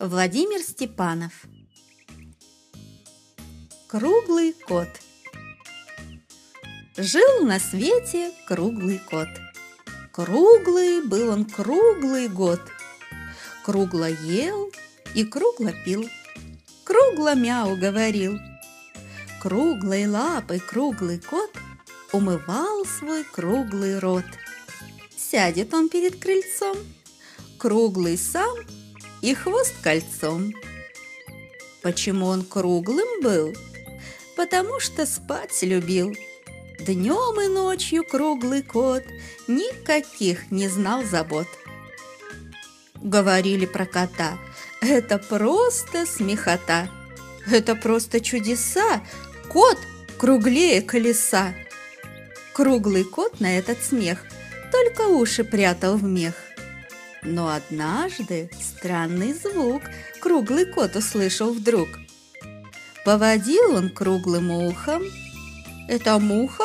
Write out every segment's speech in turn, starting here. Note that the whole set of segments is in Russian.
Владимир Степанов Круглый кот Жил на свете круглый кот. Круглый был он круглый год. Кругло ел и кругло пил. Кругло мяу говорил. Круглой лапой круглый кот Умывал свой круглый рот. Сядет он перед крыльцом, Круглый сам и хвост кольцом. Почему он круглым был? Потому что спать любил. Днем и ночью круглый кот Никаких не знал забот. Говорили про кота, это просто смехота, Это просто чудеса, кот круглее колеса. Круглый кот на этот смех Только уши прятал в мех. Но однажды странный звук круглый кот услышал вдруг. Поводил он круглым ухом. Это муха?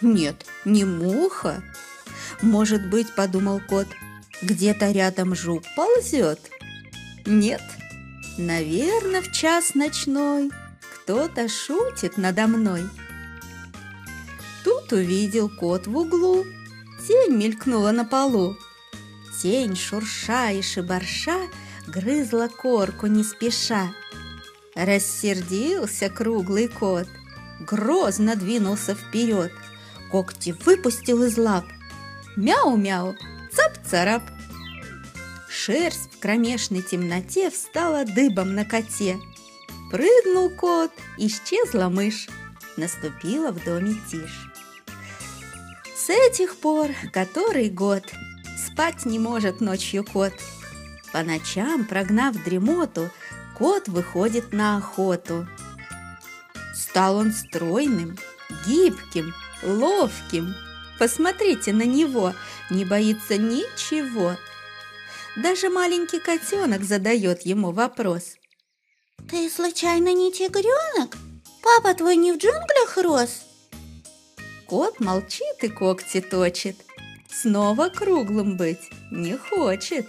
Нет, не муха. Может быть, подумал кот, где-то рядом жук ползет? Нет, наверное, в час ночной кто-то шутит надо мной. Тут увидел кот в углу, тень мелькнула на полу. Тень, шурша и шибарша, грызла корку не спеша. Рассердился круглый кот, грозно двинулся вперед, когти выпустил из лап. Мяу-мяу, цап-царап. Шерсть в кромешной темноте встала дыбом на коте. Прыгнул кот, исчезла мышь, наступила в доме тишь. С этих пор который год – Спать не может ночью кот. По ночам, прогнав дремоту, кот выходит на охоту. Стал он стройным, гибким, ловким. Посмотрите на него, не боится ничего. Даже маленький котенок задает ему вопрос. «Ты случайно не тигренок? Папа твой не в джунглях рос?» Кот молчит и когти точит – снова круглым быть не хочет.